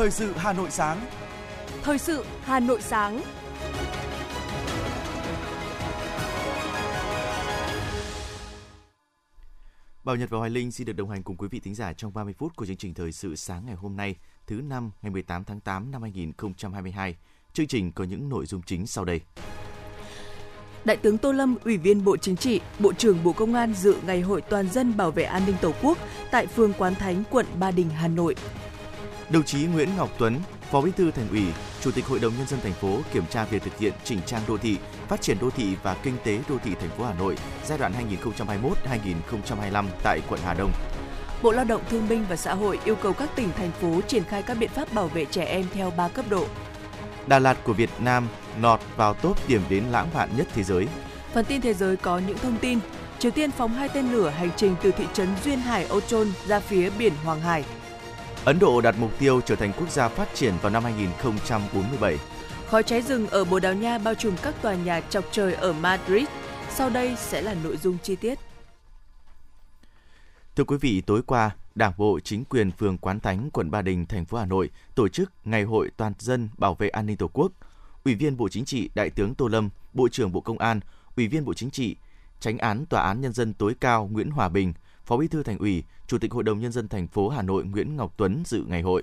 Thời sự Hà Nội sáng. Thời sự Hà Nội sáng. Bảo Nhật và Hoài Linh xin được đồng hành cùng quý vị thính giả trong 30 phút của chương trình Thời sự sáng ngày hôm nay, thứ năm ngày 18 tháng 8 năm 2022. Chương trình có những nội dung chính sau đây. Đại tướng Tô Lâm, Ủy viên Bộ Chính trị, Bộ trưởng Bộ Công an dự Ngày hội toàn dân bảo vệ an ninh Tổ quốc tại phường Quán Thánh, quận Ba Đình, Hà Nội. Đồng chí Nguyễn Ngọc Tuấn, Phó Bí thư Thành ủy, Chủ tịch Hội đồng nhân dân thành phố kiểm tra việc thực hiện chỉnh trang đô thị, phát triển đô thị và kinh tế đô thị thành phố Hà Nội giai đoạn 2021-2025 tại quận Hà Đông. Bộ Lao động Thương binh và Xã hội yêu cầu các tỉnh thành phố triển khai các biện pháp bảo vệ trẻ em theo 3 cấp độ. Đà Lạt của Việt Nam lọt vào top điểm đến lãng mạn nhất thế giới. Phần tin thế giới có những thông tin. Triều Tiên phóng hai tên lửa hành trình từ thị trấn Duyên Hải Ochon ra phía biển Hoàng Hải. Ấn Độ đặt mục tiêu trở thành quốc gia phát triển vào năm 2047. Khói cháy rừng ở Bồ Đào Nha bao trùm các tòa nhà chọc trời ở Madrid. Sau đây sẽ là nội dung chi tiết. Thưa quý vị, tối qua, Đảng bộ, chính quyền phường Quán Thánh, quận Ba Đình, thành phố Hà Nội tổ chức Ngày hội toàn dân bảo vệ an ninh Tổ quốc. Ủy viên Bộ Chính trị Đại tướng Tô Lâm, Bộ trưởng Bộ Công an, Ủy viên Bộ Chính trị, Tránh án Tòa án Nhân dân tối cao Nguyễn Hòa Bình, Phó Bí thư Thành ủy, Chủ tịch Hội đồng Nhân dân thành phố Hà Nội Nguyễn Ngọc Tuấn dự ngày hội.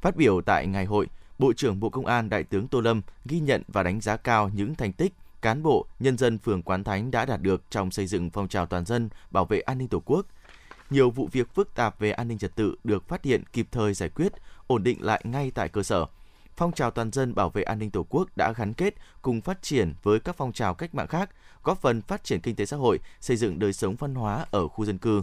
Phát biểu tại ngày hội, Bộ trưởng Bộ Công an Đại tướng Tô Lâm ghi nhận và đánh giá cao những thành tích cán bộ, nhân dân phường Quán Thánh đã đạt được trong xây dựng phong trào toàn dân bảo vệ an ninh Tổ quốc. Nhiều vụ việc phức tạp về an ninh trật tự được phát hiện kịp thời giải quyết, ổn định lại ngay tại cơ sở. Phong trào toàn dân bảo vệ an ninh Tổ quốc đã gắn kết cùng phát triển với các phong trào cách mạng khác, góp phần phát triển kinh tế xã hội, xây dựng đời sống văn hóa ở khu dân cư.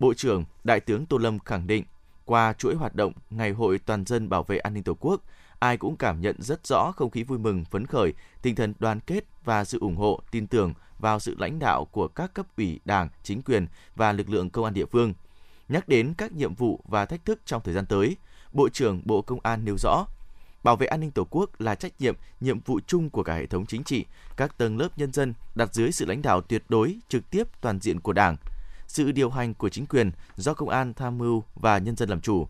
Bộ trưởng Đại tướng Tô Lâm khẳng định, qua chuỗi hoạt động Ngày hội toàn dân bảo vệ an ninh Tổ quốc, ai cũng cảm nhận rất rõ không khí vui mừng, phấn khởi, tinh thần đoàn kết và sự ủng hộ, tin tưởng vào sự lãnh đạo của các cấp ủy Đảng, chính quyền và lực lượng công an địa phương. Nhắc đến các nhiệm vụ và thách thức trong thời gian tới, Bộ trưởng Bộ Công an nêu rõ, bảo vệ an ninh Tổ quốc là trách nhiệm, nhiệm vụ chung của cả hệ thống chính trị, các tầng lớp nhân dân đặt dưới sự lãnh đạo tuyệt đối, trực tiếp toàn diện của Đảng, sự điều hành của chính quyền do công an tham mưu và nhân dân làm chủ.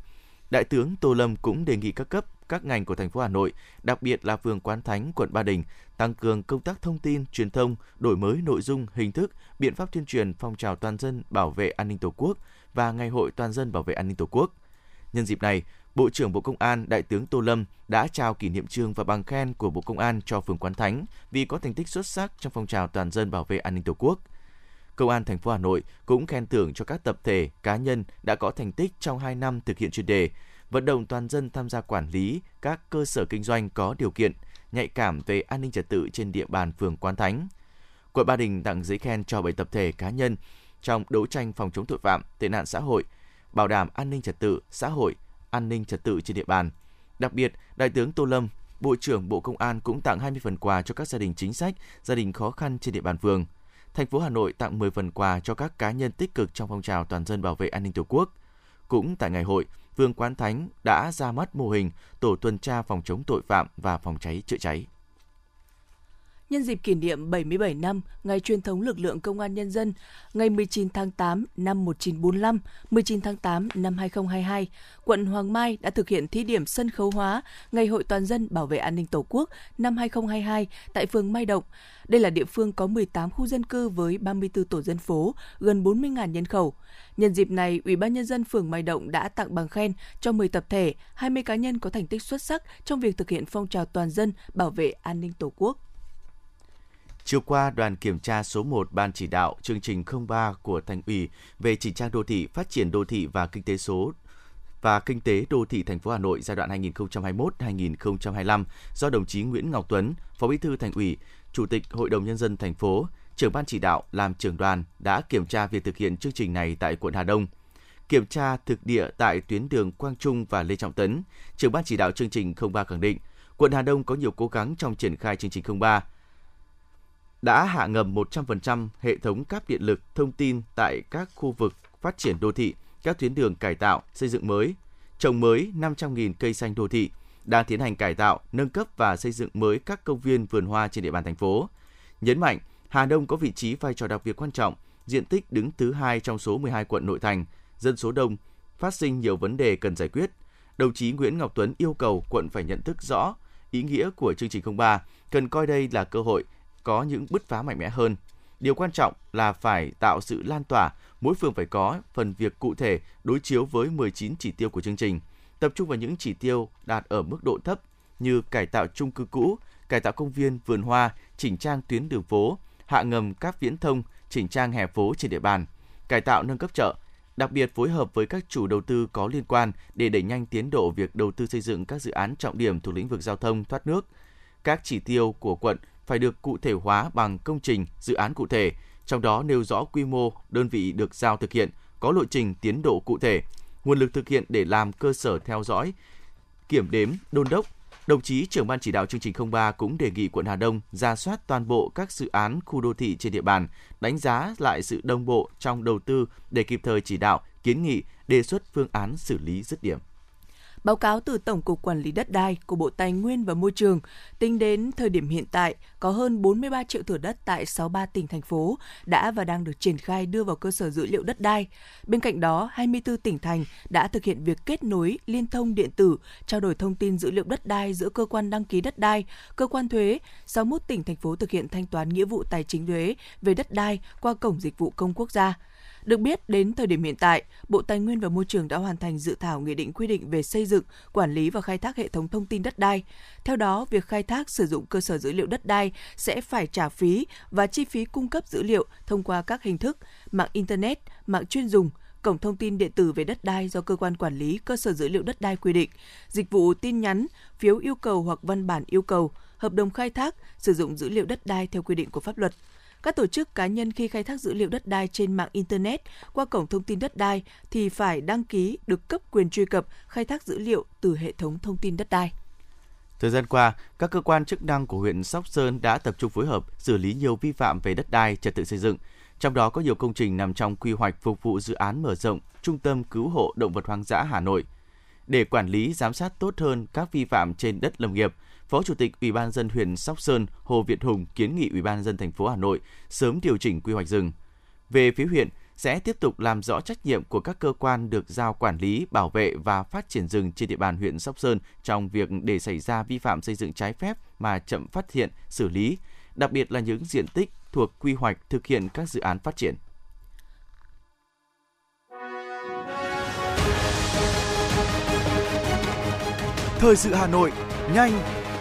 Đại tướng Tô Lâm cũng đề nghị các cấp, các ngành của thành phố Hà Nội, đặc biệt là phường Quán Thánh, quận Ba Đình, tăng cường công tác thông tin, truyền thông, đổi mới nội dung, hình thức, biện pháp tuyên truyền phong trào toàn dân bảo vệ an ninh Tổ quốc và Ngày hội toàn dân bảo vệ an ninh Tổ quốc. Nhân dịp này, Bộ trưởng Bộ Công an Đại tướng Tô Lâm đã trao kỷ niệm trương và bằng khen của Bộ Công an cho phường Quán Thánh vì có thành tích xuất sắc trong phong trào toàn dân bảo vệ an ninh Tổ quốc. Công an thành phố Hà Nội cũng khen thưởng cho các tập thể, cá nhân đã có thành tích trong 2 năm thực hiện chuyên đề, vận động toàn dân tham gia quản lý các cơ sở kinh doanh có điều kiện, nhạy cảm về an ninh trật tự trên địa bàn phường Quán Thánh. Quận Ba Đình tặng giấy khen cho 7 tập thể cá nhân trong đấu tranh phòng chống tội phạm, tệ nạn xã hội, bảo đảm an ninh trật tự xã hội, an ninh trật tự trên địa bàn. Đặc biệt, Đại tướng Tô Lâm, Bộ trưởng Bộ Công an cũng tặng 20 phần quà cho các gia đình chính sách, gia đình khó khăn trên địa bàn phường – thành phố Hà Nội tặng 10 phần quà cho các cá nhân tích cực trong phong trào toàn dân bảo vệ an ninh Tổ quốc. Cũng tại ngày hội, Vương Quán Thánh đã ra mắt mô hình tổ tuần tra phòng chống tội phạm và phòng cháy chữa cháy. Nhân dịp kỷ niệm 77 năm Ngày truyền thống lực lượng công an nhân dân, ngày 19 tháng 8 năm 1945, 19 tháng 8 năm 2022, quận Hoàng Mai đã thực hiện thí điểm sân khấu hóa Ngày hội toàn dân bảo vệ an ninh Tổ quốc năm 2022 tại phường Mai Động. Đây là địa phương có 18 khu dân cư với 34 tổ dân phố, gần 40.000 nhân khẩu. Nhân dịp này, Ủy ban nhân dân phường Mai Động đã tặng bằng khen cho 10 tập thể, 20 cá nhân có thành tích xuất sắc trong việc thực hiện phong trào toàn dân bảo vệ an ninh Tổ quốc. Chiều qua, đoàn kiểm tra số 1 Ban chỉ đạo chương trình 03 của Thành ủy về chỉnh trang đô thị, phát triển đô thị và kinh tế số và kinh tế đô thị thành phố Hà Nội giai đoạn 2021-2025 do đồng chí Nguyễn Ngọc Tuấn, Phó Bí thư Thành ủy, Chủ tịch Hội đồng nhân dân thành phố, trưởng ban chỉ đạo làm trưởng đoàn đã kiểm tra việc thực hiện chương trình này tại quận Hà Đông. Kiểm tra thực địa tại tuyến đường Quang Trung và Lê Trọng Tấn, trưởng ban chỉ đạo chương trình 03 khẳng định, quận Hà Đông có nhiều cố gắng trong triển khai chương trình 03 đã hạ ngầm 100% hệ thống cáp điện lực thông tin tại các khu vực phát triển đô thị, các tuyến đường cải tạo, xây dựng mới, trồng mới 500.000 cây xanh đô thị, đang tiến hành cải tạo, nâng cấp và xây dựng mới các công viên vườn hoa trên địa bàn thành phố. Nhấn mạnh, Hà Đông có vị trí vai trò đặc biệt quan trọng, diện tích đứng thứ hai trong số 12 quận nội thành, dân số đông, phát sinh nhiều vấn đề cần giải quyết. đồng chí Nguyễn Ngọc Tuấn yêu cầu quận phải nhận thức rõ ý nghĩa của chương trình 03, cần coi đây là cơ hội có những bứt phá mạnh mẽ hơn. Điều quan trọng là phải tạo sự lan tỏa, mỗi phường phải có phần việc cụ thể đối chiếu với 19 chỉ tiêu của chương trình, tập trung vào những chỉ tiêu đạt ở mức độ thấp như cải tạo chung cư cũ, cải tạo công viên, vườn hoa, chỉnh trang tuyến đường phố, hạ ngầm các viễn thông, chỉnh trang hè phố trên địa bàn, cải tạo nâng cấp chợ, đặc biệt phối hợp với các chủ đầu tư có liên quan để đẩy nhanh tiến độ việc đầu tư xây dựng các dự án trọng điểm thuộc lĩnh vực giao thông, thoát nước. Các chỉ tiêu của quận phải được cụ thể hóa bằng công trình, dự án cụ thể, trong đó nêu rõ quy mô, đơn vị được giao thực hiện, có lộ trình tiến độ cụ thể, nguồn lực thực hiện để làm cơ sở theo dõi, kiểm đếm, đôn đốc, Đồng chí trưởng ban chỉ đạo chương trình 03 cũng đề nghị quận Hà Đông ra soát toàn bộ các dự án khu đô thị trên địa bàn, đánh giá lại sự đồng bộ trong đầu tư để kịp thời chỉ đạo, kiến nghị, đề xuất phương án xử lý dứt điểm. Báo cáo từ Tổng cục Quản lý đất đai của Bộ Tài nguyên và Môi trường, tính đến thời điểm hiện tại, có hơn 43 triệu thửa đất tại 63 tỉnh thành phố đã và đang được triển khai đưa vào cơ sở dữ liệu đất đai. Bên cạnh đó, 24 tỉnh thành đã thực hiện việc kết nối liên thông điện tử, trao đổi thông tin dữ liệu đất đai giữa cơ quan đăng ký đất đai, cơ quan thuế. 61 tỉnh thành phố thực hiện thanh toán nghĩa vụ tài chính thuế về đất đai qua cổng dịch vụ công quốc gia. Được biết, đến thời điểm hiện tại, Bộ Tài nguyên và Môi trường đã hoàn thành dự thảo nghị định quy định về xây dựng, quản lý và khai thác hệ thống thông tin đất đai. Theo đó, việc khai thác sử dụng cơ sở dữ liệu đất đai sẽ phải trả phí và chi phí cung cấp dữ liệu thông qua các hình thức mạng internet, mạng chuyên dùng, cổng thông tin điện tử về đất đai do cơ quan quản lý cơ sở dữ liệu đất đai quy định, dịch vụ tin nhắn, phiếu yêu cầu hoặc văn bản yêu cầu, hợp đồng khai thác, sử dụng dữ liệu đất đai theo quy định của pháp luật. Các tổ chức cá nhân khi khai thác dữ liệu đất đai trên mạng Internet qua cổng thông tin đất đai thì phải đăng ký được cấp quyền truy cập khai thác dữ liệu từ hệ thống thông tin đất đai. Thời gian qua, các cơ quan chức năng của huyện Sóc Sơn đã tập trung phối hợp xử lý nhiều vi phạm về đất đai, trật tự xây dựng. Trong đó có nhiều công trình nằm trong quy hoạch phục vụ dự án mở rộng Trung tâm Cứu hộ Động vật hoang dã Hà Nội. Để quản lý, giám sát tốt hơn các vi phạm trên đất lâm nghiệp, Phó Chủ tịch Ủy ban dân huyện Sóc Sơn Hồ Việt Hùng kiến nghị Ủy ban dân thành phố Hà Nội sớm điều chỉnh quy hoạch rừng. Về phía huyện, sẽ tiếp tục làm rõ trách nhiệm của các cơ quan được giao quản lý, bảo vệ và phát triển rừng trên địa bàn huyện Sóc Sơn trong việc để xảy ra vi phạm xây dựng trái phép mà chậm phát hiện, xử lý, đặc biệt là những diện tích thuộc quy hoạch thực hiện các dự án phát triển. Thời sự Hà Nội, nhanh,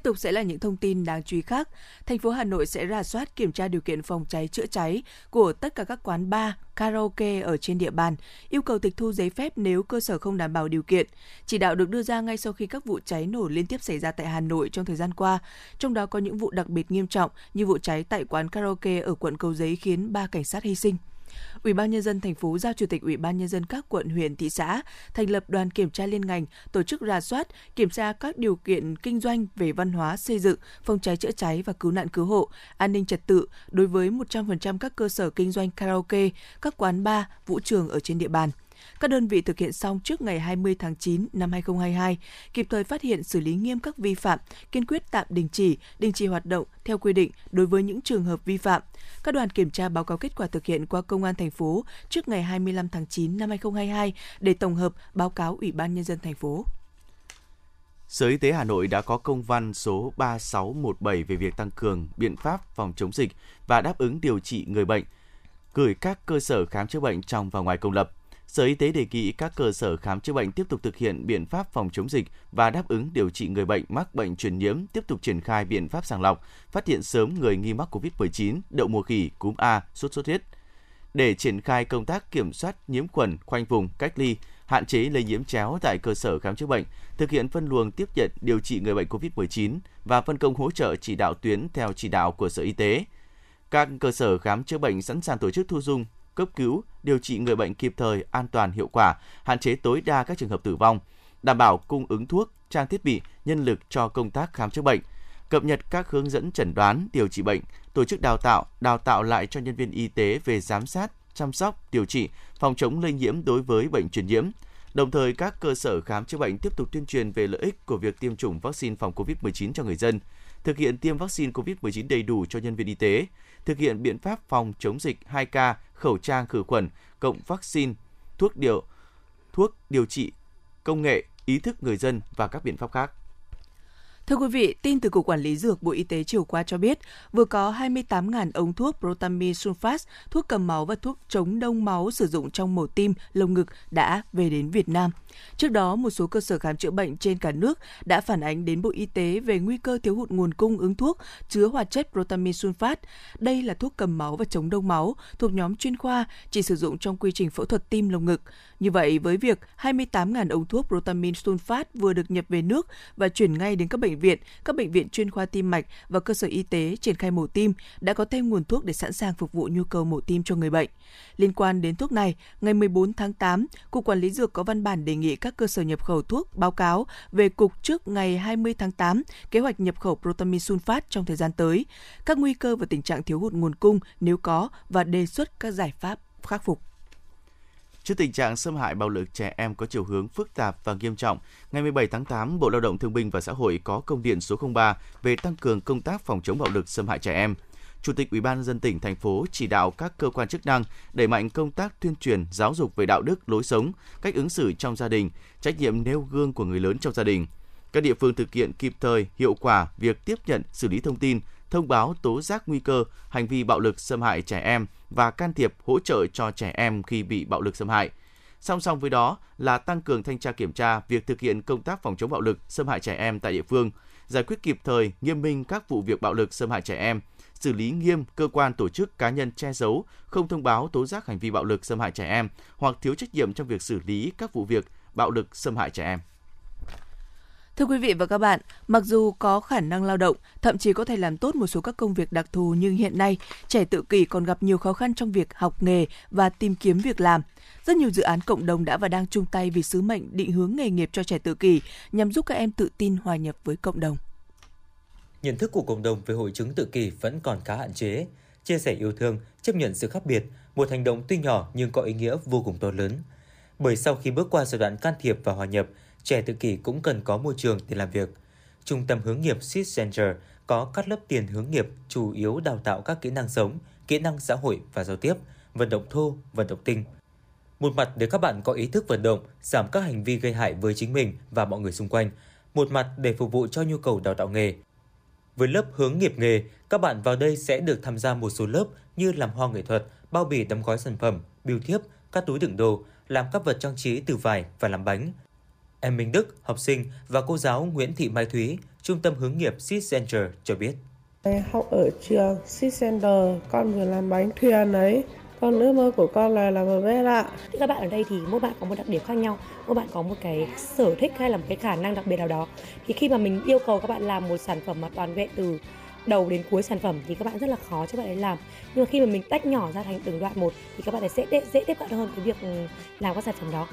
Tiếp tục sẽ là những thông tin đáng chú ý khác. Thành phố Hà Nội sẽ rà soát kiểm tra điều kiện phòng cháy chữa cháy của tất cả các quán bar, karaoke ở trên địa bàn, yêu cầu tịch thu giấy phép nếu cơ sở không đảm bảo điều kiện. Chỉ đạo được đưa ra ngay sau khi các vụ cháy nổ liên tiếp xảy ra tại Hà Nội trong thời gian qua, trong đó có những vụ đặc biệt nghiêm trọng như vụ cháy tại quán karaoke ở quận Cầu Giấy khiến ba cảnh sát hy sinh. Ủy ban nhân dân thành phố giao chủ tịch Ủy ban nhân dân các quận, huyện, thị xã thành lập đoàn kiểm tra liên ngành, tổ chức rà soát, kiểm tra các điều kiện kinh doanh về văn hóa, xây dựng, phòng cháy chữa cháy và cứu nạn cứu hộ, an ninh trật tự đối với 100% các cơ sở kinh doanh karaoke, các quán bar, vũ trường ở trên địa bàn. Các đơn vị thực hiện xong trước ngày 20 tháng 9 năm 2022, kịp thời phát hiện xử lý nghiêm các vi phạm, kiên quyết tạm đình chỉ, đình chỉ hoạt động theo quy định đối với những trường hợp vi phạm. Các đoàn kiểm tra báo cáo kết quả thực hiện qua Công an thành phố trước ngày 25 tháng 9 năm 2022 để tổng hợp báo cáo Ủy ban Nhân dân thành phố. Sở Y tế Hà Nội đã có công văn số 3617 về việc tăng cường biện pháp phòng chống dịch và đáp ứng điều trị người bệnh, gửi các cơ sở khám chữa bệnh trong và ngoài công lập. Sở Y tế đề nghị các cơ sở khám chữa bệnh tiếp tục thực hiện biện pháp phòng chống dịch và đáp ứng điều trị người bệnh mắc bệnh truyền nhiễm, tiếp tục triển khai biện pháp sàng lọc, phát hiện sớm người nghi mắc COVID-19, đậu mùa khỉ, cúm A, sốt xuất huyết. Để triển khai công tác kiểm soát nhiễm khuẩn, khoanh vùng, cách ly, hạn chế lây nhiễm chéo tại cơ sở khám chữa bệnh, thực hiện phân luồng tiếp nhận điều trị người bệnh COVID-19 và phân công hỗ trợ chỉ đạo tuyến theo chỉ đạo của Sở Y tế. Các cơ sở khám chữa bệnh sẵn sàng tổ chức thu dung, cấp cứu, điều trị người bệnh kịp thời, an toàn, hiệu quả, hạn chế tối đa các trường hợp tử vong, đảm bảo cung ứng thuốc, trang thiết bị, nhân lực cho công tác khám chữa bệnh, cập nhật các hướng dẫn chẩn đoán, điều trị bệnh, tổ chức đào tạo, đào tạo lại cho nhân viên y tế về giám sát, chăm sóc, điều trị, phòng chống lây nhiễm đối với bệnh truyền nhiễm. Đồng thời, các cơ sở khám chữa bệnh tiếp tục tuyên truyền về lợi ích của việc tiêm chủng vaccine phòng COVID-19 cho người dân, thực hiện tiêm vaccine COVID-19 đầy đủ cho nhân viên y tế, thực hiện biện pháp phòng chống dịch 2K, khẩu trang khử khuẩn, cộng vaccine, thuốc điều thuốc điều trị, công nghệ, ý thức người dân và các biện pháp khác. Thưa quý vị, tin từ Cục Quản lý Dược Bộ Y tế chiều qua cho biết, vừa có 28.000 ống thuốc Protamine sulfat, thuốc cầm máu và thuốc chống đông máu sử dụng trong mổ tim, lồng ngực đã về đến Việt Nam. Trước đó, một số cơ sở khám chữa bệnh trên cả nước đã phản ánh đến Bộ Y tế về nguy cơ thiếu hụt nguồn cung ứng thuốc chứa hoạt chất Protamine sulfat. Đây là thuốc cầm máu và chống đông máu thuộc nhóm chuyên khoa chỉ sử dụng trong quy trình phẫu thuật tim lồng ngực. Như vậy, với việc 28.000 ống thuốc Protamine sulfat vừa được nhập về nước và chuyển ngay đến các bệnh viện, các bệnh viện chuyên khoa tim mạch và cơ sở y tế triển khai mổ tim đã có thêm nguồn thuốc để sẵn sàng phục vụ nhu cầu mổ tim cho người bệnh. Liên quan đến thuốc này, ngày 14 tháng 8, Cục Quản lý Dược có văn bản đề nghị các cơ sở nhập khẩu thuốc báo cáo về Cục trước ngày 20 tháng 8 kế hoạch nhập khẩu Protamine sulfat trong thời gian tới, các nguy cơ và tình trạng thiếu hụt nguồn cung nếu có và đề xuất các giải pháp khắc phục. Trước tình trạng xâm hại bạo lực trẻ em có chiều hướng phức tạp và nghiêm trọng, ngày 17 tháng 8, Bộ Lao động Thương binh và Xã hội có công điện số 03 về tăng cường công tác phòng chống bạo lực xâm hại trẻ em. Chủ tịch Ủy ban dân tỉnh thành phố chỉ đạo các cơ quan chức năng đẩy mạnh công tác tuyên truyền, giáo dục về đạo đức, lối sống, cách ứng xử trong gia đình, trách nhiệm nêu gương của người lớn trong gia đình. Các địa phương thực hiện kịp thời, hiệu quả việc tiếp nhận, xử lý thông tin, thông báo tố giác nguy cơ hành vi bạo lực xâm hại trẻ em và can thiệp hỗ trợ cho trẻ em khi bị bạo lực xâm hại. Song song với đó là tăng cường thanh tra kiểm tra việc thực hiện công tác phòng chống bạo lực xâm hại trẻ em tại địa phương, giải quyết kịp thời, nghiêm minh các vụ việc bạo lực xâm hại trẻ em, xử lý nghiêm cơ quan tổ chức cá nhân che giấu, không thông báo tố giác hành vi bạo lực xâm hại trẻ em hoặc thiếu trách nhiệm trong việc xử lý các vụ việc bạo lực xâm hại trẻ em. Thưa quý vị và các bạn, mặc dù có khả năng lao động, thậm chí có thể làm tốt một số các công việc đặc thù nhưng hiện nay, trẻ tự kỷ còn gặp nhiều khó khăn trong việc học nghề và tìm kiếm việc làm. Rất nhiều dự án cộng đồng đã và đang chung tay vì sứ mệnh định hướng nghề nghiệp cho trẻ tự kỷ nhằm giúp các em tự tin hòa nhập với cộng đồng. Nhận thức của cộng đồng về hội chứng tự kỷ vẫn còn khá hạn chế. Chia sẻ yêu thương, chấp nhận sự khác biệt, một hành động tuy nhỏ nhưng có ý nghĩa vô cùng to lớn. Bởi sau khi bước qua giai đoạn can thiệp và hòa nhập, trẻ tự kỷ cũng cần có môi trường để làm việc. Trung tâm hướng nghiệp SIS Center có các lớp tiền hướng nghiệp chủ yếu đào tạo các kỹ năng sống, kỹ năng xã hội và giao tiếp, vận động thô, vận động tinh. Một mặt để các bạn có ý thức vận động, giảm các hành vi gây hại với chính mình và mọi người xung quanh. Một mặt để phục vụ cho nhu cầu đào tạo nghề. Với lớp hướng nghiệp nghề, các bạn vào đây sẽ được tham gia một số lớp như làm hoa nghệ thuật, bao bì đóng gói sản phẩm, biêu thiếp, các túi đựng đồ, làm các vật trang trí từ vải và làm bánh, Em Minh Đức, học sinh và cô giáo Nguyễn Thị Mai Thúy, Trung tâm hướng nghiệp Seed Center cho biết. Học ở trường Seed Center, con vừa làm bánh thuyền ấy. Con ước mơ của con là làm một bếp ạ. Các bạn ở đây thì mỗi bạn có một đặc điểm khác nhau, mỗi bạn có một cái sở thích hay là một cái khả năng đặc biệt nào đó. Thì khi mà mình yêu cầu các bạn làm một sản phẩm mà toàn vẹn từ đầu đến cuối sản phẩm thì các bạn rất là khó cho bạn ấy làm nhưng mà khi mà mình tách nhỏ ra thành từng đoạn một thì các bạn ấy sẽ dễ tiếp cận hơn cái việc làm các sản phẩm đó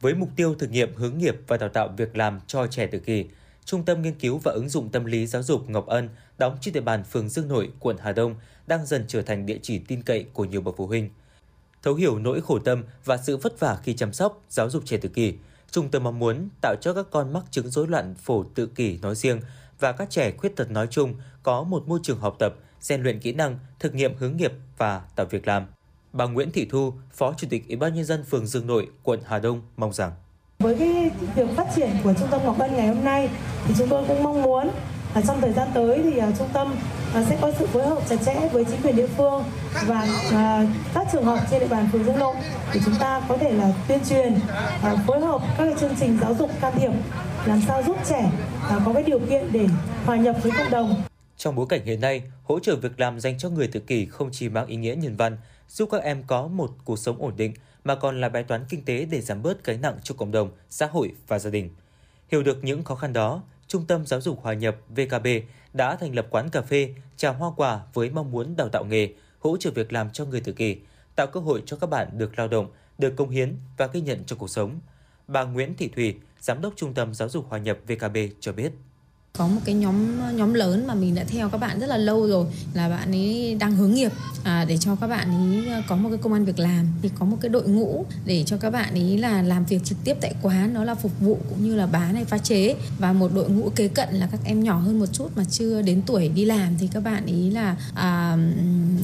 với mục tiêu thực nghiệm hướng nghiệp và đào tạo việc làm cho trẻ tự kỷ, Trung tâm Nghiên cứu và Ứng dụng Tâm lý Giáo dục Ngọc Ân đóng trên địa bàn phường Dương Nội, quận Hà Đông đang dần trở thành địa chỉ tin cậy của nhiều bậc phụ huynh. Thấu hiểu nỗi khổ tâm và sự vất vả khi chăm sóc, giáo dục trẻ tự kỷ, Trung tâm mong muốn tạo cho các con mắc chứng rối loạn phổ tự kỷ nói riêng và các trẻ khuyết tật nói chung có một môi trường học tập, rèn luyện kỹ năng, thực nghiệm hướng nghiệp và tạo việc làm. Bà Nguyễn Thị Thu, Phó Chủ tịch Ủy ban nhân dân phường Dương Nội, quận Hà Đông mong rằng với cái việc phát triển của trung tâm Ngọc Ân ngày hôm nay thì chúng tôi cũng mong muốn là trong thời gian tới thì uh, trung tâm uh, sẽ có sự phối hợp chặt chẽ với chính quyền địa phương và uh, các trường học trên địa bàn phường Dương Nội để chúng ta có thể là tuyên truyền uh, phối hợp các cái chương trình giáo dục can thiệp làm sao giúp trẻ uh, có cái điều kiện để hòa nhập với cộng đồng. Trong bối cảnh hiện nay, hỗ trợ việc làm dành cho người tự kỷ không chỉ mang ý nghĩa nhân văn giúp các em có một cuộc sống ổn định mà còn là bài toán kinh tế để giảm bớt gánh nặng cho cộng đồng, xã hội và gia đình. Hiểu được những khó khăn đó, Trung tâm Giáo dục Hòa nhập VKB đã thành lập quán cà phê trà hoa quả với mong muốn đào tạo nghề, hỗ trợ việc làm cho người tự kỷ, tạo cơ hội cho các bạn được lao động, được công hiến và ghi nhận trong cuộc sống. Bà Nguyễn Thị Thùy, Giám đốc Trung tâm Giáo dục Hòa nhập VKB cho biết có một cái nhóm nhóm lớn mà mình đã theo các bạn rất là lâu rồi là bạn ấy đang hướng nghiệp. À, để cho các bạn ấy à, có một cái công an việc làm thì có một cái đội ngũ để cho các bạn ấy là làm việc trực tiếp tại quán đó là phục vụ cũng như là bán hay pha chế. Và một đội ngũ kế cận là các em nhỏ hơn một chút mà chưa đến tuổi đi làm thì các bạn ấy là à,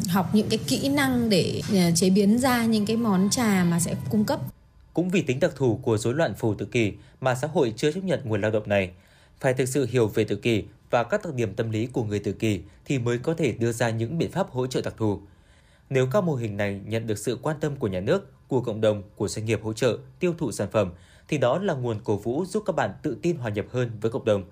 học những cái kỹ năng để à, chế biến ra những cái món trà mà sẽ cung cấp. Cũng vì tính đặc thù của rối loạn phù tự kỷ mà xã hội chưa chấp nhận nguồn lao động này. Phải thực sự hiểu về tự kỷ và các đặc điểm tâm lý của người tự kỷ thì mới có thể đưa ra những biện pháp hỗ trợ đặc thù. Nếu các mô hình này nhận được sự quan tâm của nhà nước, của cộng đồng, của doanh nghiệp hỗ trợ tiêu thụ sản phẩm thì đó là nguồn cổ vũ giúp các bạn tự tin hòa nhập hơn với cộng đồng.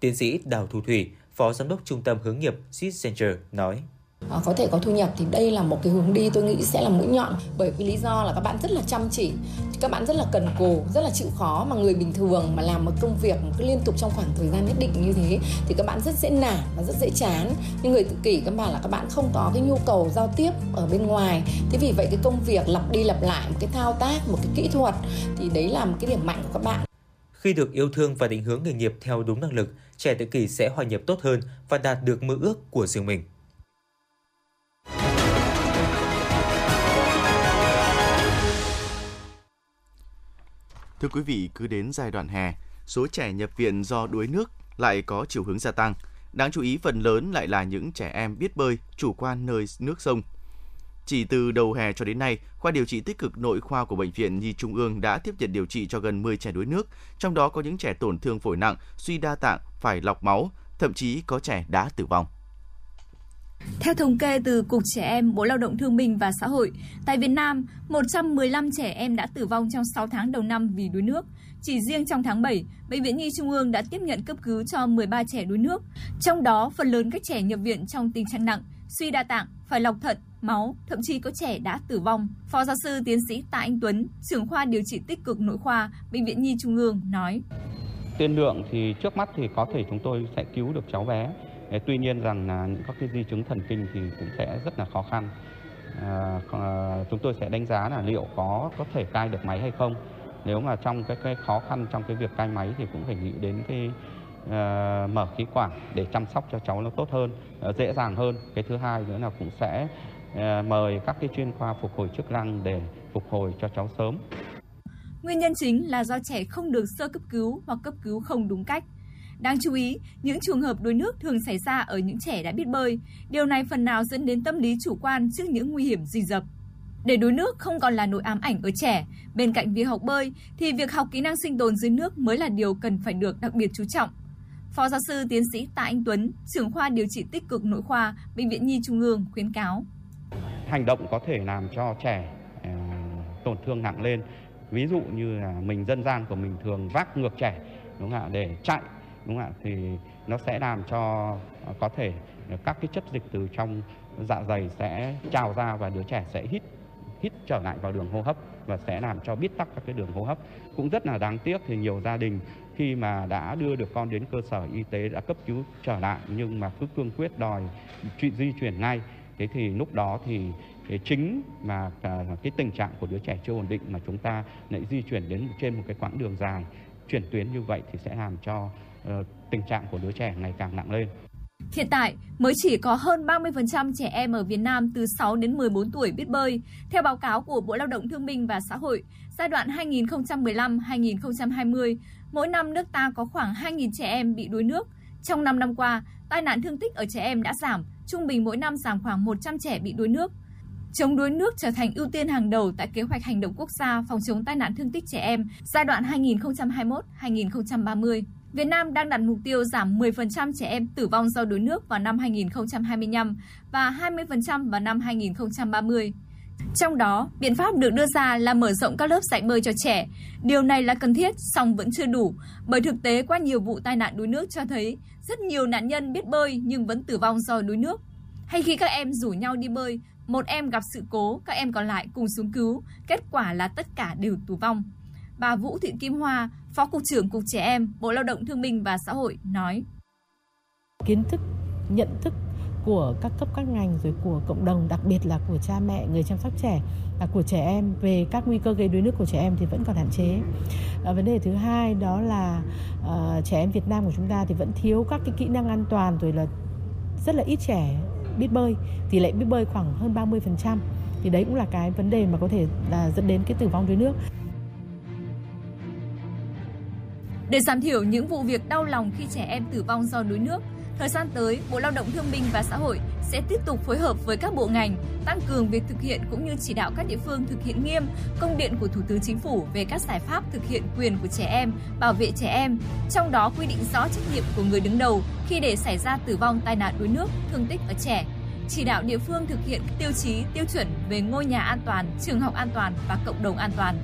Tiến sĩ Đào Thu Thủy, Phó Giám đốc Trung tâm Hướng nghiệp Seed Center nói. À, có thể có thu nhập thì đây là một cái hướng đi tôi nghĩ sẽ là mũi nhọn. Bởi vì lý do là các bạn rất là chăm chỉ các bạn rất là cần cù rất là chịu khó mà người bình thường mà làm một công việc cứ liên tục trong khoảng thời gian nhất định như thế thì các bạn rất dễ nản và rất dễ chán. Nhưng người tự kỷ các bạn là các bạn không có cái nhu cầu giao tiếp ở bên ngoài. Thế vì vậy cái công việc lặp đi lặp lại một cái thao tác một cái kỹ thuật thì đấy là một cái điểm mạnh của các bạn. Khi được yêu thương và định hướng nghề nghiệp theo đúng năng lực, trẻ tự kỷ sẽ hòa nhập tốt hơn và đạt được mơ ước của riêng mình. Thưa quý vị, cứ đến giai đoạn hè, số trẻ nhập viện do đuối nước lại có chiều hướng gia tăng. Đáng chú ý phần lớn lại là những trẻ em biết bơi, chủ quan nơi nước sông. Chỉ từ đầu hè cho đến nay, khoa điều trị tích cực nội khoa của Bệnh viện Nhi Trung ương đã tiếp nhận điều trị cho gần 10 trẻ đuối nước, trong đó có những trẻ tổn thương phổi nặng, suy đa tạng, phải lọc máu, thậm chí có trẻ đã tử vong. Theo thống kê từ Cục Trẻ Em, Bộ Lao động Thương binh và Xã hội, tại Việt Nam, 115 trẻ em đã tử vong trong 6 tháng đầu năm vì đuối nước. Chỉ riêng trong tháng 7, Bệnh viện Nhi Trung ương đã tiếp nhận cấp cứu cho 13 trẻ đuối nước. Trong đó, phần lớn các trẻ nhập viện trong tình trạng nặng, suy đa tạng, phải lọc thận, máu, thậm chí có trẻ đã tử vong. Phó giáo sư tiến sĩ Tạ Anh Tuấn, trưởng khoa điều trị tích cực nội khoa, Bệnh viện Nhi Trung ương nói. Tiên lượng thì trước mắt thì có thể chúng tôi sẽ cứu được cháu bé tuy nhiên rằng là những các cái di chứng thần kinh thì cũng sẽ rất là khó khăn. À, à, chúng tôi sẽ đánh giá là liệu có có thể cai được máy hay không. Nếu mà trong cái, cái khó khăn trong cái việc cai máy thì cũng phải nghĩ đến cái uh, mở khí quản để chăm sóc cho cháu nó tốt hơn uh, dễ dàng hơn. Cái thứ hai nữa là cũng sẽ uh, mời các cái chuyên khoa phục hồi chức năng để phục hồi cho cháu sớm. Nguyên nhân chính là do trẻ không được sơ cấp cứu hoặc cấp cứu không đúng cách. Đáng chú ý, những trường hợp đuối nước thường xảy ra ở những trẻ đã biết bơi. Điều này phần nào dẫn đến tâm lý chủ quan trước những nguy hiểm rình rập. Để đuối nước không còn là nỗi ám ảnh ở trẻ, bên cạnh việc học bơi thì việc học kỹ năng sinh tồn dưới nước mới là điều cần phải được đặc biệt chú trọng. Phó giáo sư tiến sĩ Tạ Anh Tuấn, trưởng khoa điều trị tích cực nội khoa, Bệnh viện Nhi Trung ương khuyến cáo. Hành động có thể làm cho trẻ ờ, tổn thương nặng lên. Ví dụ như là mình dân gian của mình thường vác ngược trẻ đúng không ạ để chạy đúng không ạ? Thì nó sẽ làm cho ờ, có thể các cái chất dịch từ trong dạ dày sẽ trào ra và đứa trẻ sẽ hít hít trở lại vào đường hô hấp và sẽ làm cho bít tắc các cái đường hô hấp. Cũng rất là đáng tiếc thì nhiều gia đình khi mà đã đưa được con đến cơ sở y tế đã cấp cứu trở lại nhưng mà cứ cương quyết đòi chuyện di chuyển ngay. Thế thì lúc đó thì cái chính mà à, cái tình trạng của đứa trẻ chưa ổn định mà chúng ta lại di chuyển đến trên một cái quãng đường dài chuyển tuyến như vậy thì sẽ làm cho Ờ, tình trạng của đứa trẻ ngày càng nặng lên. Hiện tại, mới chỉ có hơn 30% trẻ em ở Việt Nam từ 6 đến 14 tuổi biết bơi. Theo báo cáo của Bộ Lao động Thương binh và Xã hội, giai đoạn 2015-2020, mỗi năm nước ta có khoảng 2.000 trẻ em bị đuối nước. Trong 5 năm qua, tai nạn thương tích ở trẻ em đã giảm, trung bình mỗi năm giảm khoảng 100 trẻ bị đuối nước. Chống đuối nước trở thành ưu tiên hàng đầu tại kế hoạch hành động quốc gia phòng chống tai nạn thương tích trẻ em giai đoạn 2021-2030. Việt Nam đang đặt mục tiêu giảm 10% trẻ em tử vong do đuối nước vào năm 2025 và 20% vào năm 2030. Trong đó, biện pháp được đưa ra là mở rộng các lớp dạy bơi cho trẻ. Điều này là cần thiết, song vẫn chưa đủ, bởi thực tế qua nhiều vụ tai nạn đuối nước cho thấy rất nhiều nạn nhân biết bơi nhưng vẫn tử vong do đuối nước. Hay khi các em rủ nhau đi bơi, một em gặp sự cố, các em còn lại cùng xuống cứu, kết quả là tất cả đều tử vong. Bà Vũ Thị Kim Hoa, Phó Cục trưởng Cục Trẻ Em, Bộ Lao động Thương binh và Xã hội nói. Kiến thức, nhận thức của các cấp các ngành rồi của cộng đồng đặc biệt là của cha mẹ người chăm sóc trẻ và của trẻ em về các nguy cơ gây đuối nước của trẻ em thì vẫn còn hạn chế. À, vấn đề thứ hai đó là uh, trẻ em Việt Nam của chúng ta thì vẫn thiếu các cái kỹ năng an toàn rồi là rất là ít trẻ biết bơi. Tỷ lệ biết bơi khoảng hơn 30% thì đấy cũng là cái vấn đề mà có thể là dẫn đến cái tử vong đuối nước. Để giảm thiểu những vụ việc đau lòng khi trẻ em tử vong do đuối nước Thời gian tới, Bộ Lao động Thương binh và Xã hội sẽ tiếp tục phối hợp với các bộ ngành tăng cường việc thực hiện cũng như chỉ đạo các địa phương thực hiện nghiêm công điện của Thủ tướng Chính phủ về các giải pháp thực hiện quyền của trẻ em, bảo vệ trẻ em, trong đó quy định rõ trách nhiệm của người đứng đầu khi để xảy ra tử vong tai nạn đuối nước, thương tích ở trẻ. Chỉ đạo địa phương thực hiện tiêu chí, tiêu chuẩn về ngôi nhà an toàn, trường học an toàn và cộng đồng an toàn.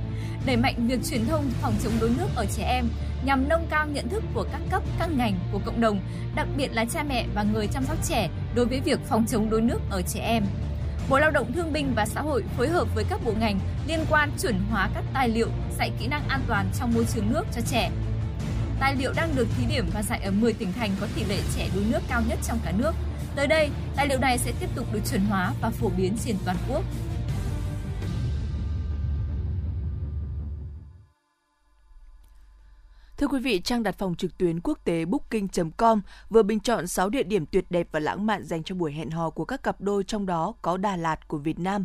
Đẩy mạnh việc truyền thông phòng chống đuối nước ở trẻ em, nhằm nâng cao nhận thức của các cấp, các ngành, của cộng đồng, đặc biệt là cha mẹ và người chăm sóc trẻ đối với việc phòng chống đuối nước ở trẻ em. Bộ Lao động Thương binh và Xã hội phối hợp với các bộ ngành liên quan chuẩn hóa các tài liệu dạy kỹ năng an toàn trong môi trường nước cho trẻ. Tài liệu đang được thí điểm và dạy ở 10 tỉnh thành có tỷ lệ trẻ đuối nước cao nhất trong cả nước. Tới đây, tài liệu này sẽ tiếp tục được chuẩn hóa và phổ biến trên toàn quốc. Thưa quý vị, trang đặt phòng trực tuyến quốc tế booking.com vừa bình chọn 6 địa điểm tuyệt đẹp và lãng mạn dành cho buổi hẹn hò của các cặp đôi trong đó có Đà Lạt của Việt Nam.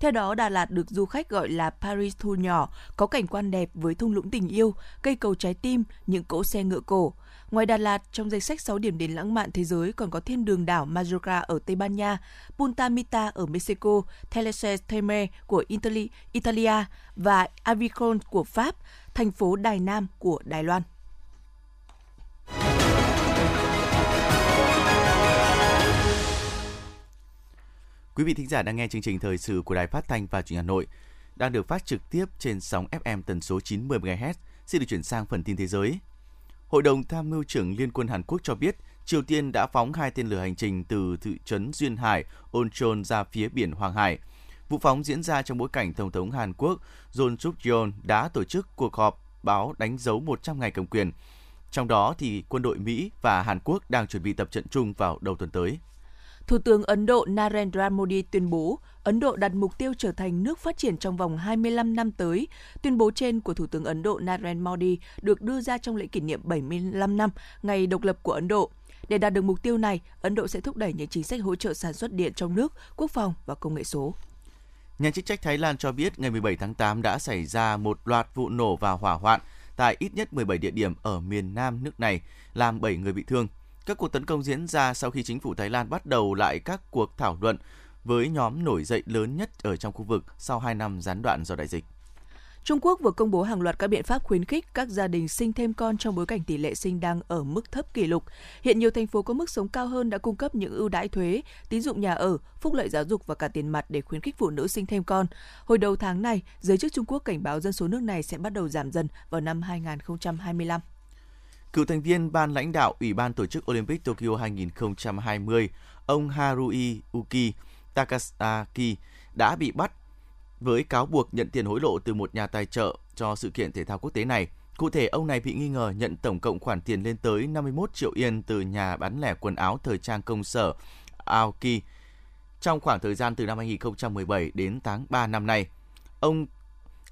Theo đó, Đà Lạt được du khách gọi là Paris thu nhỏ, có cảnh quan đẹp với thung lũng tình yêu, cây cầu trái tim, những cỗ xe ngựa cổ. Ngoài Đà Lạt, trong danh sách 6 điểm đến lãng mạn thế giới còn có thiên đường đảo Majorca ở Tây Ban Nha, Punta Mita ở Mexico, Teleses Terme của Italy, Italia và Avicon của Pháp, thành phố Đài Nam của Đài Loan. Quý vị thính giả đang nghe chương trình thời sự của Đài Phát thanh và Truyền hình Hà Nội đang được phát trực tiếp trên sóng FM tần số 90 MHz. Xin được chuyển sang phần tin thế giới. Hội đồng tham mưu trưởng Liên quân Hàn Quốc cho biết Triều Tiên đã phóng hai tên lửa hành trình từ thị trấn Duyên Hải, Onchon ra phía biển Hoàng Hải. Vụ phóng diễn ra trong bối cảnh Tổng thống Hàn Quốc John suk yeol đã tổ chức cuộc họp báo đánh dấu 100 ngày cầm quyền. Trong đó thì quân đội Mỹ và Hàn Quốc đang chuẩn bị tập trận chung vào đầu tuần tới. Thủ tướng Ấn Độ Narendra Modi tuyên bố Ấn Độ đặt mục tiêu trở thành nước phát triển trong vòng 25 năm tới. Tuyên bố trên của Thủ tướng Ấn Độ Narendra Modi được đưa ra trong lễ kỷ niệm 75 năm ngày độc lập của Ấn Độ. Để đạt được mục tiêu này, Ấn Độ sẽ thúc đẩy những chính sách hỗ trợ sản xuất điện trong nước, quốc phòng và công nghệ số. Nhà chức trách Thái Lan cho biết ngày 17 tháng 8 đã xảy ra một loạt vụ nổ và hỏa hoạn tại ít nhất 17 địa điểm ở miền Nam nước này, làm 7 người bị thương. Các cuộc tấn công diễn ra sau khi chính phủ Thái Lan bắt đầu lại các cuộc thảo luận với nhóm nổi dậy lớn nhất ở trong khu vực sau 2 năm gián đoạn do đại dịch. Trung Quốc vừa công bố hàng loạt các biện pháp khuyến khích các gia đình sinh thêm con trong bối cảnh tỷ lệ sinh đang ở mức thấp kỷ lục. Hiện nhiều thành phố có mức sống cao hơn đã cung cấp những ưu đãi thuế, tín dụng nhà ở, phúc lợi giáo dục và cả tiền mặt để khuyến khích phụ nữ sinh thêm con. Hồi đầu tháng này, giới chức Trung Quốc cảnh báo dân số nước này sẽ bắt đầu giảm dần vào năm 2025. Cựu thành viên ban lãnh đạo Ủy ban tổ chức Olympic Tokyo 2020, ông Harui Uki Takasaki đã bị bắt với cáo buộc nhận tiền hối lộ từ một nhà tài trợ cho sự kiện thể thao quốc tế này. Cụ thể, ông này bị nghi ngờ nhận tổng cộng khoản tiền lên tới 51 triệu yên từ nhà bán lẻ quần áo thời trang công sở Aoki trong khoảng thời gian từ năm 2017 đến tháng 3 năm nay. Ông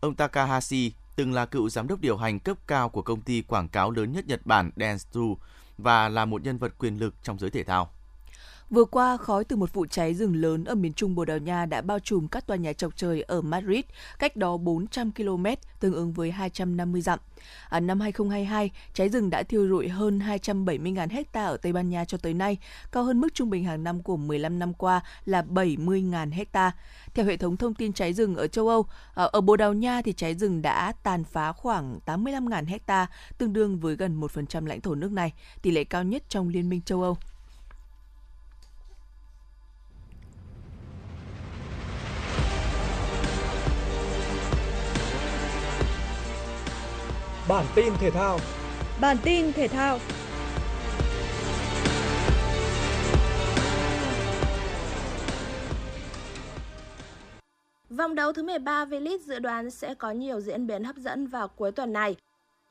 ông Takahashi từng là cựu giám đốc điều hành cấp cao của công ty quảng cáo lớn nhất Nhật Bản Dentsu và là một nhân vật quyền lực trong giới thể thao. Vừa qua, khói từ một vụ cháy rừng lớn ở miền trung Bồ Đào Nha đã bao trùm các tòa nhà chọc trời ở Madrid, cách đó 400 km, tương ứng với 250 dặm. À, năm 2022, cháy rừng đã thiêu rụi hơn 270.000 hecta ở Tây Ban Nha cho tới nay, cao hơn mức trung bình hàng năm của 15 năm qua là 70.000 hecta. Theo hệ thống thông tin cháy rừng ở châu Âu, à, ở Bồ Đào Nha thì cháy rừng đã tàn phá khoảng 85.000 hecta, tương đương với gần 1% lãnh thổ nước này, tỷ lệ cao nhất trong Liên minh châu Âu. Bản tin thể thao. Bản tin thể thao. Vòng đấu thứ 13 V-League dự đoán sẽ có nhiều diễn biến hấp dẫn vào cuối tuần này.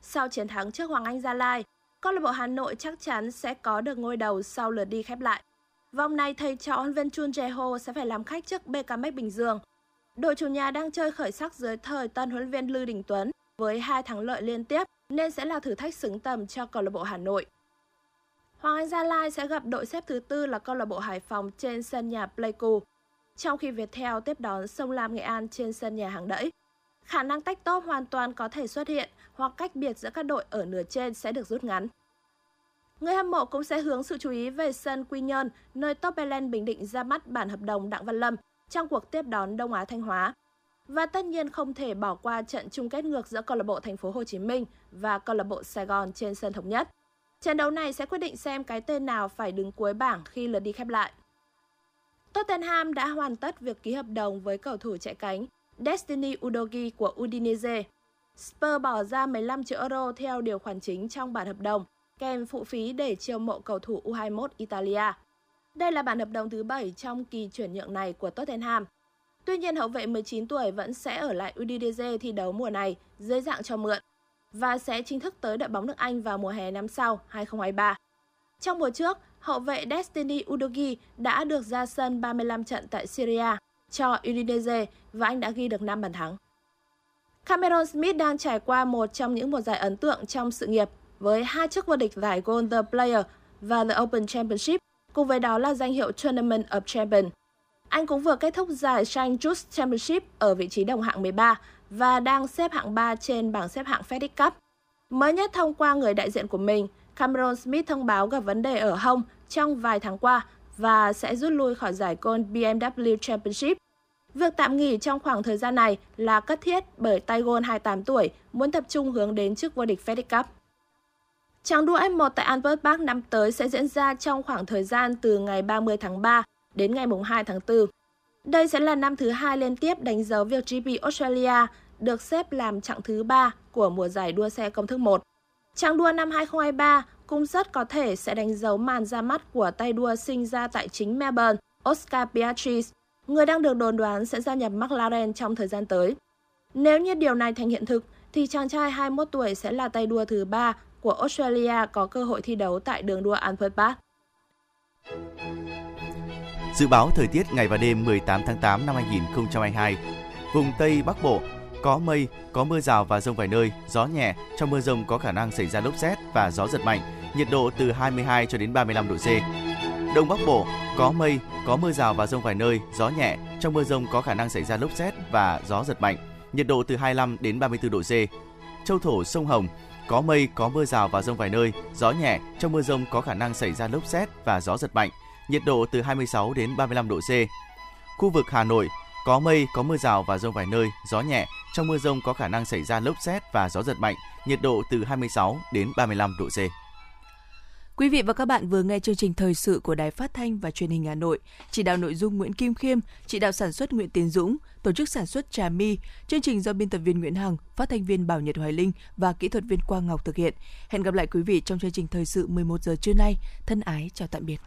Sau chiến thắng trước Hoàng Anh Gia Lai, câu lạc bộ Hà Nội chắc chắn sẽ có được ngôi đầu sau lượt đi khép lại. Vòng này thầy trò huấn viên Chun Jae-ho sẽ phải làm khách trước BKMX Bình Dương. Đội chủ nhà đang chơi khởi sắc dưới thời tân huấn viên Lưu Đình Tuấn với hai thắng lợi liên tiếp nên sẽ là thử thách xứng tầm cho câu lạc bộ Hà Nội. Hoàng Anh Gia Lai sẽ gặp đội xếp thứ tư là câu lạc bộ Hải Phòng trên sân nhà Pleiku, trong khi Viettel tiếp đón Sông Lam Nghệ An trên sân nhà hàng đẫy. Khả năng tách top hoàn toàn có thể xuất hiện hoặc cách biệt giữa các đội ở nửa trên sẽ được rút ngắn. Người hâm mộ cũng sẽ hướng sự chú ý về sân Quy Nhơn, nơi Top Bình Định ra mắt bản hợp đồng Đặng Văn Lâm trong cuộc tiếp đón Đông Á Thanh Hóa. Và tất nhiên không thể bỏ qua trận chung kết ngược giữa câu lạc bộ Thành phố Hồ Chí Minh và câu lạc bộ Sài Gòn trên sân thống nhất. Trận đấu này sẽ quyết định xem cái tên nào phải đứng cuối bảng khi lượt đi khép lại. Tottenham đã hoàn tất việc ký hợp đồng với cầu thủ chạy cánh Destiny Udogi của Udinese. Spurs bỏ ra 15 triệu euro theo điều khoản chính trong bản hợp đồng, kèm phụ phí để chiêu mộ cầu thủ U21 Italia. Đây là bản hợp đồng thứ 7 trong kỳ chuyển nhượng này của Tottenham. Tuy nhiên, hậu vệ 19 tuổi vẫn sẽ ở lại Udinese thi đấu mùa này dưới dạng cho mượn và sẽ chính thức tới đội bóng nước Anh vào mùa hè năm sau 2023. Trong mùa trước, hậu vệ Destiny Udogi đã được ra sân 35 trận tại Syria cho Udinese và anh đã ghi được 5 bàn thắng. Cameron Smith đang trải qua một trong những mùa giải ấn tượng trong sự nghiệp với hai chức vô địch giải Golden Player và The Open Championship, cùng với đó là danh hiệu Tournament of Champions. Anh cũng vừa kết thúc giải Shine Juice Championship ở vị trí đồng hạng 13 và đang xếp hạng 3 trên bảng xếp hạng FedEx Cup. Mới nhất thông qua người đại diện của mình, Cameron Smith thông báo gặp vấn đề ở hông trong vài tháng qua và sẽ rút lui khỏi giải côn BMW Championship. Việc tạm nghỉ trong khoảng thời gian này là cấp thiết bởi Tiger 28 tuổi muốn tập trung hướng đến chức vô địch FedEx Cup. Trang đua F1 tại Albert Park năm tới sẽ diễn ra trong khoảng thời gian từ ngày 30 tháng 3 đến ngày 2 tháng 4. Đây sẽ là năm thứ hai liên tiếp đánh dấu việc GP Australia được xếp làm chặng thứ ba của mùa giải đua xe công thức 1. Chặng đua năm 2023 cũng rất có thể sẽ đánh dấu màn ra mắt của tay đua sinh ra tại chính Melbourne, Oscar Piastri, người đang được đồn đoán sẽ gia nhập McLaren trong thời gian tới. Nếu như điều này thành hiện thực, thì chàng trai 21 tuổi sẽ là tay đua thứ ba của Australia có cơ hội thi đấu tại đường đua Albert Park. Dự báo thời tiết ngày và đêm 18 tháng 8 năm 2022. Vùng Tây Bắc Bộ có mây, có mưa rào và rông vài nơi, gió nhẹ, trong mưa rông có khả năng xảy ra lốc xét và gió giật mạnh, nhiệt độ từ 22 cho đến 35 độ C. Đông Bắc Bộ có mây, có mưa rào và rông vài nơi, gió nhẹ, trong mưa rông có khả năng xảy ra lốc xét và gió giật mạnh, nhiệt độ từ 25 đến 34 độ C. Châu thổ sông Hồng có mây, có mưa rào và rông vài nơi, gió nhẹ, trong mưa rông có khả năng xảy ra lốc xét và gió giật mạnh, nhiệt độ từ 26 đến 35 độ C. Khu vực Hà Nội có mây, có mưa rào và rông vài nơi, gió nhẹ, trong mưa rông có khả năng xảy ra lốc xét và gió giật mạnh, nhiệt độ từ 26 đến 35 độ C. Quý vị và các bạn vừa nghe chương trình thời sự của Đài Phát thanh và Truyền hình Hà Nội. Chỉ đạo nội dung Nguyễn Kim Khiêm, chỉ đạo sản xuất Nguyễn Tiến Dũng, tổ chức sản xuất Trà My. Chương trình do biên tập viên Nguyễn Hằng, phát thanh viên Bảo Nhật Hoài Linh và kỹ thuật viên Quang Ngọc thực hiện. Hẹn gặp lại quý vị trong chương trình thời sự 11 giờ trưa nay. Thân ái chào tạm biệt.